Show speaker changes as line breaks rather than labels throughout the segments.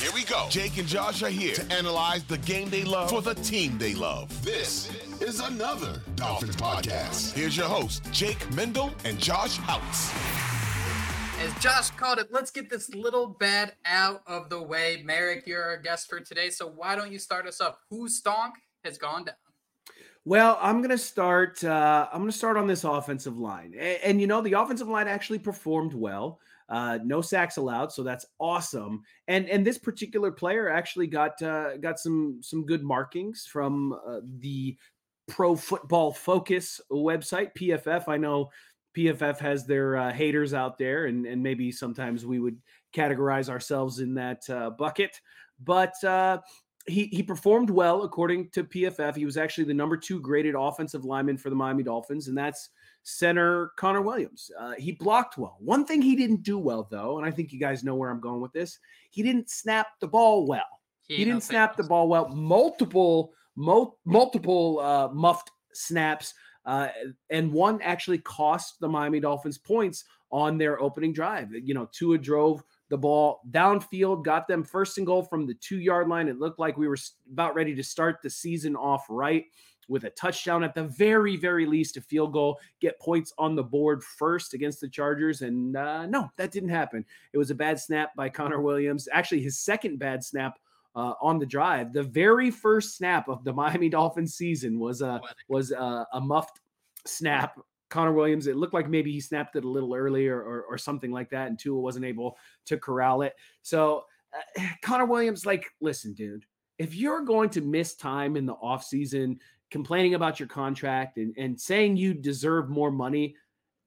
Here we go. Jake and Josh are here to analyze the game they love for the team they love.
This is another Dolphins podcast.
Here's your host, Jake Mendel and Josh Houtz.
As Josh called it, let's get this little bad out of the way. Marek, you're our guest for today, so why don't you start us up? Whose stonk has gone down?
Well, I'm going to start. Uh, I'm going to start on this offensive line, and, and, you know the offensive line actually performed well. Uh, no sacks allowed, so that's awesome. And and this particular player actually got uh, got some some good markings from uh, the Pro Football Focus website, PFF. I know PFF has their uh, haters out there, and and maybe sometimes we would categorize ourselves in that uh, bucket. But uh, he he performed well according to PFF. He was actually the number two graded offensive lineman for the Miami Dolphins, and that's center Connor Williams. Uh, he blocked well. One thing he didn't do well, though, and I think you guys know where I'm going with this, he didn't snap the ball well. He, he didn't snap the ball well. Multiple mo- multiple uh, muffed snaps, uh, and one actually cost the Miami Dolphins points on their opening drive. You know, Tua drove the ball downfield, got them first and goal from the two yard line. It looked like we were about ready to start the season off right with a touchdown at the very, very least, a field goal, get points on the board first against the Chargers. And uh, no, that didn't happen. It was a bad snap by Connor Williams. Actually, his second bad snap uh, on the drive. The very first snap of the Miami Dolphins season was a was a, a muffed snap. Connor Williams. It looked like maybe he snapped it a little earlier or, or something like that, and Tua wasn't able to corral it. So uh, Connor Williams, like, listen, dude, if you're going to miss time in the offseason complaining about your contract and, and saying you deserve more money,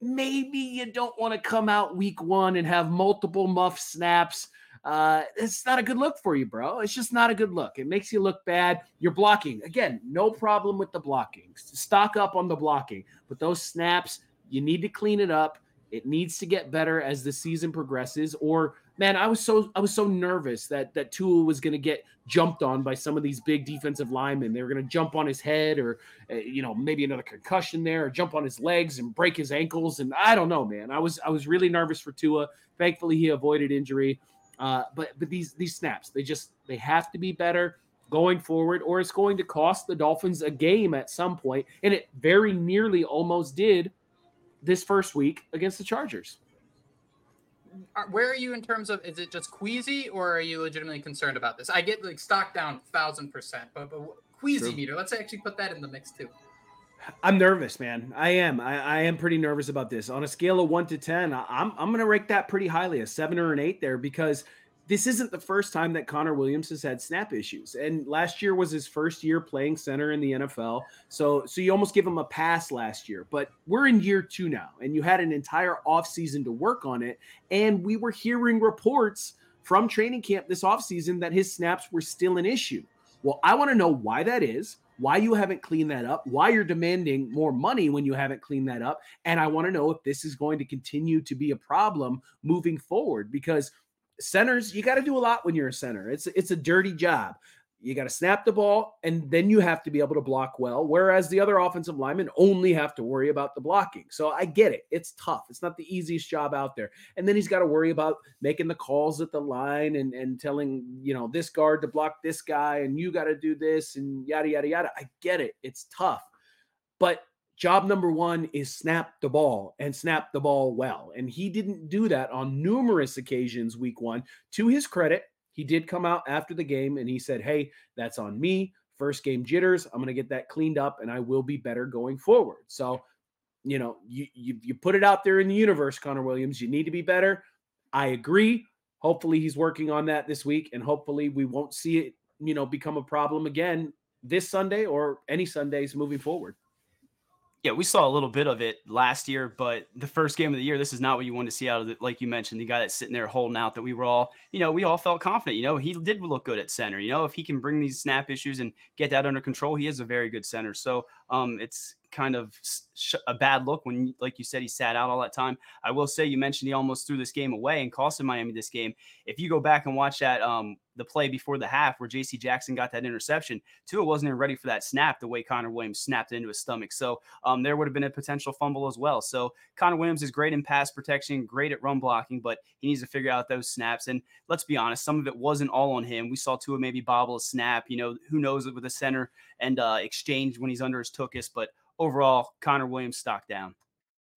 maybe you don't want to come out week one and have multiple muff snaps. Uh, it's not a good look for you, bro. It's just not a good look. It makes you look bad. You're blocking. Again, no problem with the blocking. Stock up on the blocking. But those snaps, you need to clean it up. It needs to get better as the season progresses, or man, I was so I was so nervous that that Tua was going to get jumped on by some of these big defensive linemen. They were going to jump on his head, or uh, you know maybe another concussion there, or jump on his legs and break his ankles. And I don't know, man. I was I was really nervous for Tua. Thankfully, he avoided injury. Uh, but but these these snaps, they just they have to be better going forward, or it's going to cost the Dolphins a game at some point. point, and it very nearly almost did this first week against the Chargers
where are you in terms of is it just queasy or are you legitimately concerned about this? I get like stock down thousand percent, but but queasy True. meter. Let's actually put that in the mix too.
I'm nervous, man. I am. I, I, am pretty nervous about this. On a scale of one to ten, I'm I'm gonna rate that pretty highly, a seven or an eight there, because this isn't the first time that Connor Williams has had snap issues. And last year was his first year playing center in the NFL. So so you almost give him a pass last year. But we're in year 2 now and you had an entire offseason to work on it and we were hearing reports from training camp this offseason that his snaps were still an issue. Well, I want to know why that is why you haven't cleaned that up, why you're demanding more money when you haven't cleaned that up. And I want to know if this is going to continue to be a problem moving forward because centers, you got to do a lot when you're a center. It's it's a dirty job. You got to snap the ball, and then you have to be able to block well. Whereas the other offensive linemen only have to worry about the blocking. So I get it. It's tough. It's not the easiest job out there. And then he's got to worry about making the calls at the line and, and telling, you know, this guard to block this guy, and you got to do this, and yada, yada, yada. I get it. It's tough. But job number one is snap the ball and snap the ball well. And he didn't do that on numerous occasions week one. To his credit, he did come out after the game and he said, Hey, that's on me. First game jitters. I'm going to get that cleaned up and I will be better going forward. So, you know, you, you, you put it out there in the universe, Connor Williams. You need to be better. I agree. Hopefully he's working on that this week and hopefully we won't see it, you know, become a problem again this Sunday or any Sundays moving forward.
Yeah, we saw a little bit of it last year, but the first game of the year, this is not what you want to see out of it. Like you mentioned, the guy that's sitting there holding out that we were all, you know, we all felt confident. You know, he did look good at center. You know, if he can bring these snap issues and get that under control, he is a very good center. So um, it's kind of a bad look when, like you said, he sat out all that time. I will say you mentioned he almost threw this game away and costed Miami this game. If you go back and watch that um, the play before the half where J.C. Jackson got that interception, Tua wasn't even ready for that snap the way Connor Williams snapped into his stomach. So um, there would have been a potential fumble as well. So Connor Williams is great in pass protection, great at run blocking, but he needs to figure out those snaps. And let's be honest, some of it wasn't all on him. We saw Tua maybe bobble a snap. You know, who knows with the center and uh, exchange when he's under his tuchus, but overall, Connor Williams stock down.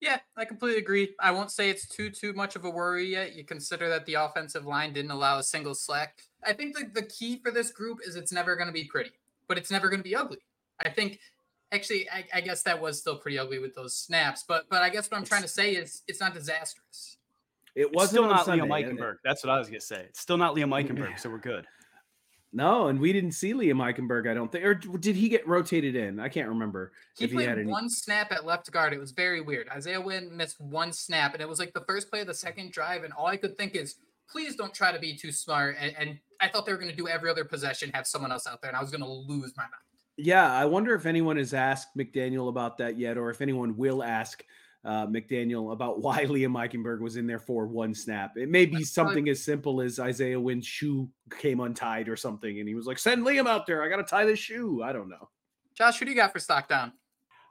Yeah, I completely agree. I won't say it's too too much of a worry yet. You consider that the offensive line didn't allow a single slack. I think the, the key for this group is it's never going to be pretty, but it's never going to be ugly. I think actually I, I, guess that was still pretty ugly with those snaps, but but I guess what I'm trying to say is it's not disastrous.
It was
still not
Sunday,
Liam Eichenberg. That's what I was gonna say. It's still not Liam Eichenberg, so we're good.
No, and we didn't see Liam Eichenberg, I don't think. Or did he get rotated in? I can't remember.
He played he any... one snap at left guard. It was very weird. Isaiah Wynn missed one snap, and it was like the first play of the second drive. And all I could think is, please don't try to be too smart. And, and I thought they were going to do every other possession, have someone else out there, and I was going to lose my mind.
Yeah, I wonder if anyone has asked McDaniel about that yet, or if anyone will ask uh, McDaniel about why Liam Eichenberg was in there for one snap. It may be something as simple as Isaiah Wynn's shoe came untied or something, and he was like, "Send Liam out there. I got to tie this shoe." I don't know.
Josh, who do you got for stock down?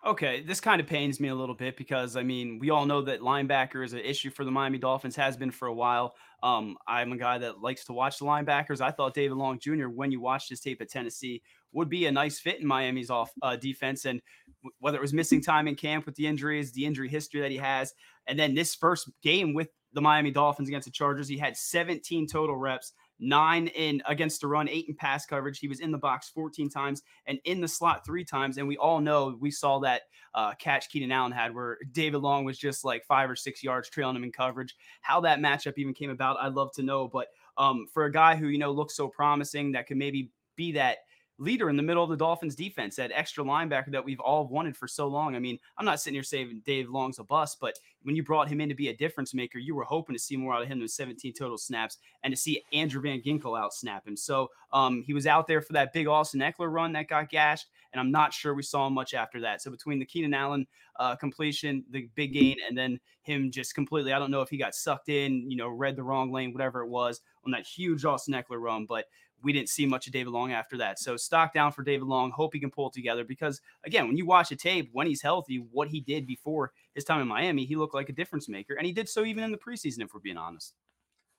Okay, this kind of pains me a little bit because I mean, we all know that linebacker is an issue for the Miami Dolphins, has been for a while. Um, I'm a guy that likes to watch the linebackers. I thought David Long Jr., when you watched his tape at Tennessee, would be a nice fit in Miami's off uh, defense. And w- whether it was missing time in camp with the injuries, the injury history that he has, and then this first game with the Miami Dolphins against the Chargers, he had 17 total reps nine in against the run, eight in pass coverage. He was in the box 14 times and in the slot three times. And we all know we saw that uh, catch Keenan Allen had where David Long was just like five or six yards trailing him in coverage. How that matchup even came about, I'd love to know. But um, for a guy who, you know, looks so promising that could maybe be that leader in the middle of the Dolphins defense, that extra linebacker that we've all wanted for so long. I mean, I'm not sitting here saying Dave Long's a bust, but when you brought him in to be a difference maker, you were hoping to see more out of him than 17 total snaps and to see Andrew Van Ginkel out snap him. So um, he was out there for that big Austin Ekeler run that got gashed, and I'm not sure we saw him much after that. So between the Keenan Allen uh, completion, the big gain, and then him just completely, I don't know if he got sucked in, you know, read the wrong lane, whatever it was on that huge Austin Ekeler run, but we didn't see much of David Long after that. So stock down for David Long. Hope he can pull it together because again, when you watch a tape, when he's healthy, what he did before his time in Miami, he looked like a difference maker, and he did so even in the preseason, if we're being honest.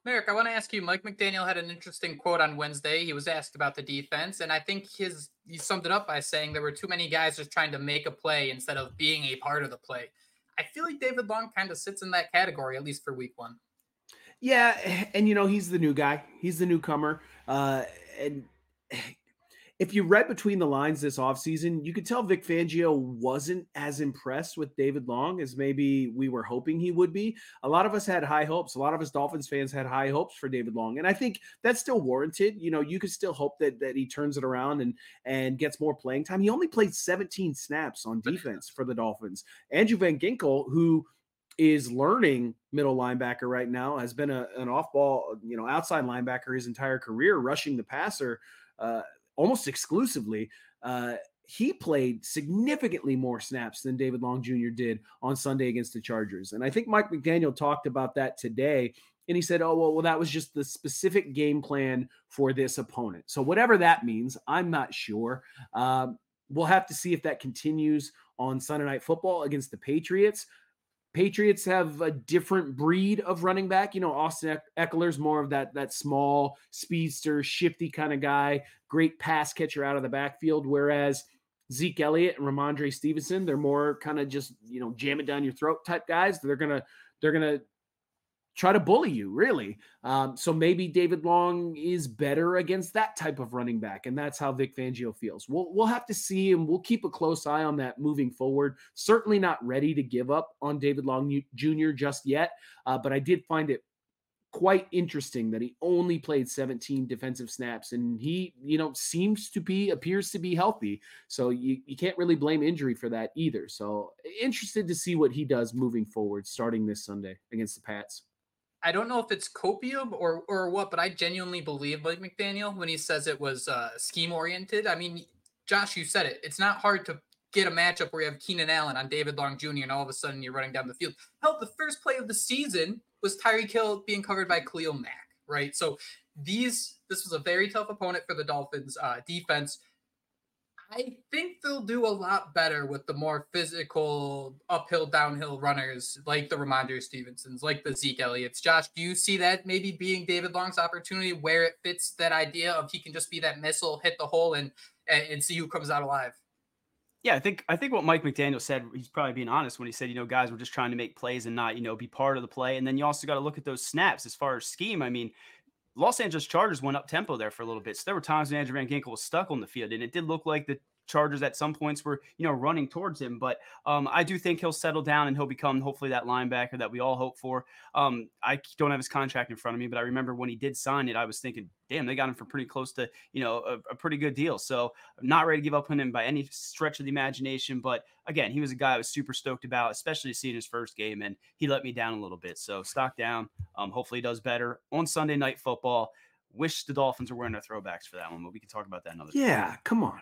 Marek, I want to ask you. Mike McDaniel had an interesting quote on Wednesday. He was asked about the defense, and I think his he summed it up by saying there were too many guys just trying to make a play instead of being a part of the play. I feel like David Long kind of sits in that category, at least for week one.
Yeah, and you know he's the new guy. He's the newcomer. Uh, and if you read between the lines this offseason, you could tell Vic Fangio wasn't as impressed with David Long as maybe we were hoping he would be. A lot of us had high hopes. A lot of us Dolphins fans had high hopes for David Long. And I think that's still warranted. You know, you could still hope that that he turns it around and and gets more playing time. He only played 17 snaps on defense for the Dolphins. Andrew Van Ginkel, who is learning middle linebacker right now, has been a, an off ball, you know, outside linebacker his entire career, rushing the passer uh, almost exclusively. Uh, he played significantly more snaps than David Long Jr. did on Sunday against the Chargers. And I think Mike McDaniel talked about that today. And he said, oh, well, well, that was just the specific game plan for this opponent. So, whatever that means, I'm not sure. Um, we'll have to see if that continues on Sunday Night Football against the Patriots. Patriots have a different breed of running back. You know, Austin Ekeler's more of that that small speedster, shifty kind of guy, great pass catcher out of the backfield. Whereas Zeke Elliott and Rhamondre Stevenson, they're more kind of just you know jam it down your throat type guys. They're gonna they're gonna try to bully you, really. Um, so maybe David Long is better against that type of running back, and that's how Vic Fangio feels. We'll we'll have to see, and we'll keep a close eye on that moving forward. Certainly not ready to give up on David Long Jr. just yet, uh, but I did find it quite interesting that he only played 17 defensive snaps and he, you know, seems to be appears to be healthy. So you, you can't really blame injury for that either. So interested to see what he does moving forward starting this Sunday against the Pats.
I don't know if it's copium or or what, but I genuinely believe Mike McDaniel when he says it was uh, scheme oriented. I mean, Josh, you said it. It's not hard to get a matchup where you have Keenan Allen on David Long Jr. and all of a sudden you're running down the field. Hell, the first play of the season was Tyreek Hill being covered by Khalil Mack, right? So these this was a very tough opponent for the Dolphins uh, defense. I think they'll do a lot better with the more physical uphill, downhill runners like the Rhamondre Stevensons, like the Zeke Elliott's. Josh, do you see that maybe being David Long's opportunity where it fits that idea of he can just be that missile, hit the hole, and and, and see who comes out alive?
Yeah, I think I think what Mike McDaniel said, he's probably being honest when he said, you know, guys, we're just trying to make plays and not, you know, be part of the play. And then you also got to look at those snaps as far as scheme. I mean, Los Angeles Chargers went up tempo there for a little bit. So there were times when Andrew Van Ginkel was stuck on the field, and it did look like the Chargers at some points were, you know, running towards him. But um, I do think he'll settle down and he'll become hopefully that linebacker that we all hope for. Um, I don't have his contract in front of me, but I remember when he did sign it, I was thinking, damn, they got him for pretty close to, you know, a, a pretty good deal. So I'm not ready to give up on him by any stretch of the imagination. But again, he was a guy I was super stoked about, especially seeing his first game, and he let me down a little bit. So stock down. Um, hopefully he does better on Sunday night football. Wish the Dolphins were wearing their throwbacks for that one, but we can talk about that another
Yeah, time. come on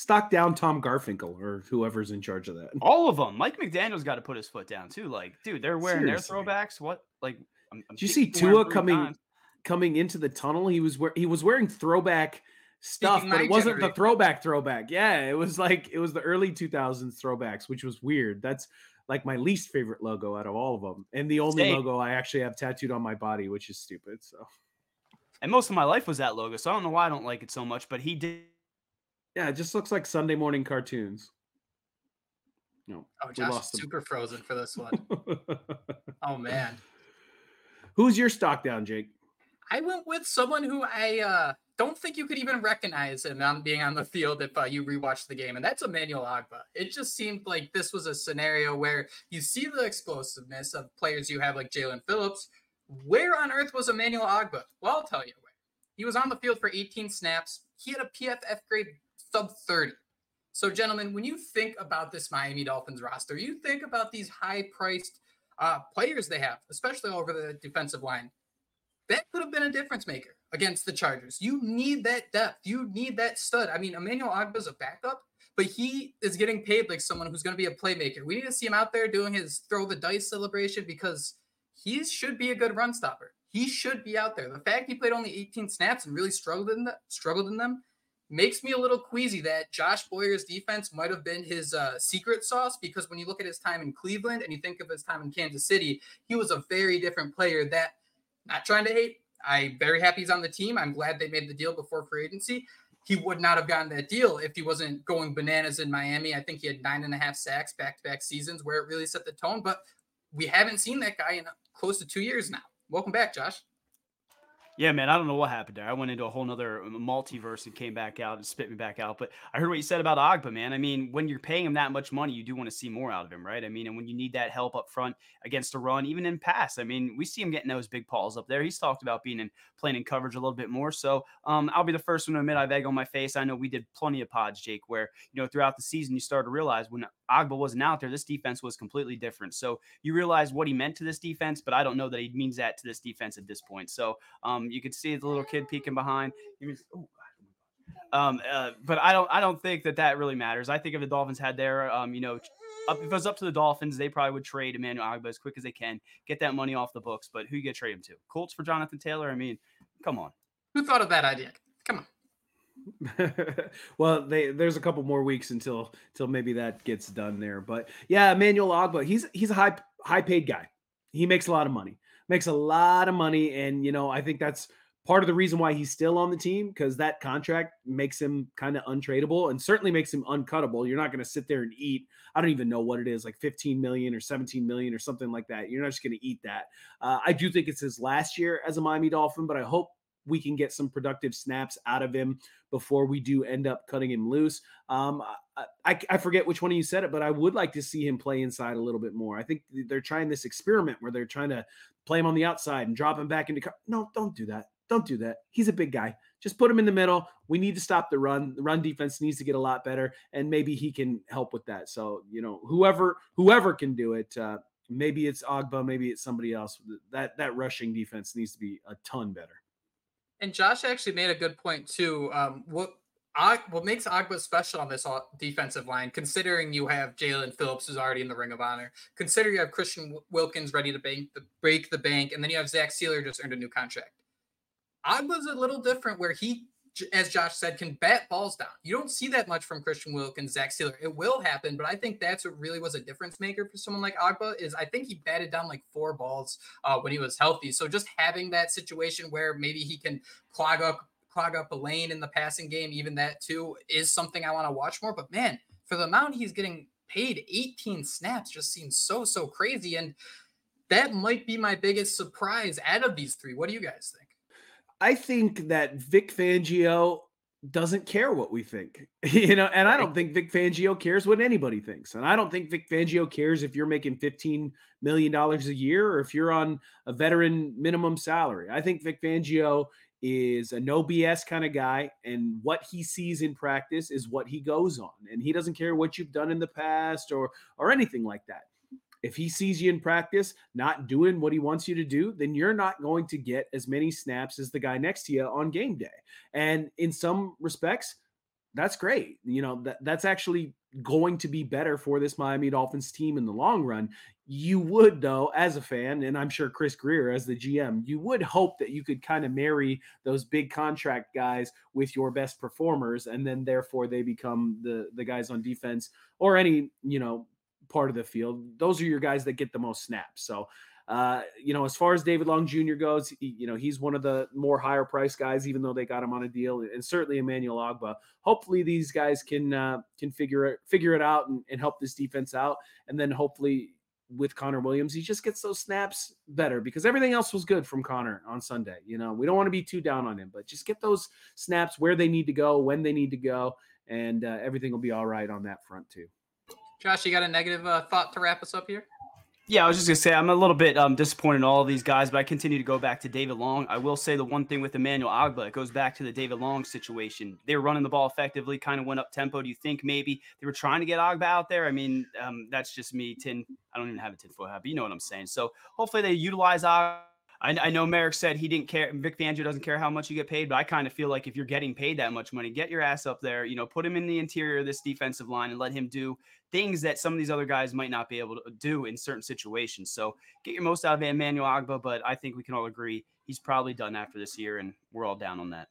stock down Tom Garfinkel or whoever's in charge of that.
All of them. Mike McDaniel's got to put his foot down too. Like, dude, they're wearing Seriously. their throwbacks. What? Like,
I'm, I'm Did you see Tua coming times. coming into the tunnel? He was wearing he was wearing throwback stuff, Speaking but it wasn't generation. the throwback throwback. Yeah, it was like it was the early 2000s throwbacks, which was weird. That's like my least favorite logo out of all of them, and the only Same. logo I actually have tattooed on my body, which is stupid. So.
And most of my life was that logo, so I don't know why I don't like it so much. But he did
yeah, it just looks like Sunday morning cartoons. No.
Oh, Josh super frozen for this one. oh man.
Who's your stock down, Jake?
I went with someone who I uh, don't think you could even recognize him on being on the field if uh, you rewatch the game, and that's Emmanuel Ogbah. It just seemed like this was a scenario where you see the explosiveness of players you have like Jaelan Phillips. Where on earth was Emmanuel Ogbah? Well, I'll tell you where. He was on the field for 18 snaps. He had a PFF grade sub 30. So, gentlemen, when you think about this Miami Dolphins roster, you think about these high priced uh, players they have, especially over the defensive line. That could have been a difference maker against the Chargers. You need that depth. You need that stud. I mean, Emmanuel is a backup, but he is getting paid like someone who's going to be a playmaker. We need to see him out there doing his throw the dice celebration because he should be a good run stopper. He should be out there. The fact he played only 18 snaps and really struggled in that, struggled in them makes me a little queasy that Josh Boyer's defense might have been his uh, secret sauce because when you look at his time in Cleveland and you think of his time in Kansas City, he was a very different player. That, not trying to hate, I'm very happy he's on the team. I'm glad they made the deal before free agency. He would not have gotten that deal if he wasn't going bananas in Miami. I think he had nine and a half sacks back to back seasons where it really set the tone, but we haven't seen that guy in close to two years now. Welcome back, Josh.
Yeah, man, I don't know what happened there. I went into a whole nother um, multiverse and came back out and spit me back out. But I heard what you said about Ogbah, man. I mean, when you're paying him that much money, you do want to see more out of him, right? I mean, and when you need that help up front against a run, even in pass, I mean, we see him getting those big balls up there. He's talked about being in playing in coverage a little bit more. So um, I'll be the first one to admit I have egg on my face. I know we did plenty of pods, Jake, where you know throughout the season you start to realize when Ogbah wasn't out there, this defense was completely different. So you realize what he meant to this defense, but I don't know that he means that to this defense at this point. So um, you could see the little kid peeking behind. Was, oh, um, uh, but I don't, I don't think that that really matters. I think if the Dolphins had their, um, you know, up, if it was up to the Dolphins, they probably would trade Emmanuel Ogbah as quick as they can, get that money off the books. But who you get trade him to? Colts for Jonathan Taylor? I mean, come on.
Who thought of that idea?
Well, they, there's a couple more weeks until until maybe that gets done there. But yeah, Emmanuel Ogbah, he's he's a high high paid guy. He makes a lot of money. Makes a lot of money, and you know I think that's part of the reason why he's still on the team because that contract makes him kind of untradeable and certainly makes him uncuttable. You're not going to sit there and eat. I don't even know what it is, like 15 million or 17 million or something like that. You're not just going to eat that. Uh, I do think it's his last year as a Miami Dolphin, but I hope we can get some productive snaps out of him before we do end up cutting him loose. Um, I, I, forget which one of you said it, but I would like to see him play inside a little bit more. I think they're trying this experiment where they're trying to play him on the outside and drop him back into. No, don't do that. Don't do that. He's a big guy. Just put him in the middle. We need to stop the run. The run defense needs to get a lot better, and maybe he can help with that. So you know, whoever whoever can do it. Uh, maybe it's Ogbah, maybe it's somebody else. That that rushing defense needs to be a ton better.
And Josh actually made a good point too. Um, what what makes Ogbah special on this defensive line, considering you have Jaelan Phillips who's already in the Ring of Honor, consider you have Christian Wilkins ready to bank the, break the bank, and then you have Zach Sieler just earned a new contract. Ogbah's a little different where he as Josh said, can bat balls down. You don't see that much from Christian Wilkins, Zach Sieler. It will happen, but I think that's what really was a difference maker for someone like Ogbah is I think he batted down like four balls uh, when he was healthy. So just having that situation where maybe he can clog up clog up a lane in the passing game, even that too is something I want to watch more. But man, for the amount he's getting paid, 18 snaps just seems so so crazy, and that might be my biggest surprise out of these three. What do you guys think?
I think that Vic Fangio doesn't care what we think, you know, and I don't think Vic Fangio cares what anybody thinks. And I don't think Vic Fangio cares if you're making $15 million a year or if you're on a veteran minimum salary. I think Vic Fangio is a no BS kind of guy, and what he sees in practice is what he goes on. And he doesn't care what you've done in the past or or anything like that. If he sees you in practice not doing what he wants you to do, then you're not going to get as many snaps as the guy next to you on game day. And in some respects, that's great. You know, that, that's actually going to be better for this Miami Dolphins team in the long run. You would, though, as a fan, and I'm sure Chris Grier as the GM, you would hope that you could kind of marry those big contract guys with your best performers, and then therefore they become the the guys on defense or any you know part of the field. Those are your guys that get the most snaps. So, uh, you know, as far as David Long Jr. goes, he, you know, he's one of the more higher price guys, even though they got him on a deal, and certainly Emmanuel Ogbah. Hopefully, these guys can uh, can figure it figure it out and, and help this defense out, and then hopefully with Connor Williams, he just gets those snaps better because everything else was good from Connor on Sunday. You know, we don't want to be too down on him, but just get those snaps where they need to go, when they need to go, and uh, everything will be all right on that front too.
Josh, you got a negative uh, thought to wrap us up here?
Yeah, I was just gonna say I'm a little bit um, disappointed in all of these guys, but I continue to go back to David Long. I will say the one thing with Emmanuel Ogbah, it goes back to the David Long situation. They were running the ball effectively, kind of went up tempo. Do you think maybe they were trying to get Ogbah out there? I mean, um, that's just me. Tin, I don't even have a tinfoil hat, but you know what I'm saying. So hopefully they utilize Ogbah I, I know Marek said he didn't care. Vic Fangio doesn't care how much you get paid, but I kind of feel like if you're getting paid that much money, get your ass up there. You know, put him in the interior of this defensive line and let him do things that some of these other guys might not be able to do in certain situations. So get your most out of Emmanuel Ogbah, but I think we can all agree he's probably done after this year, and we're all down on that.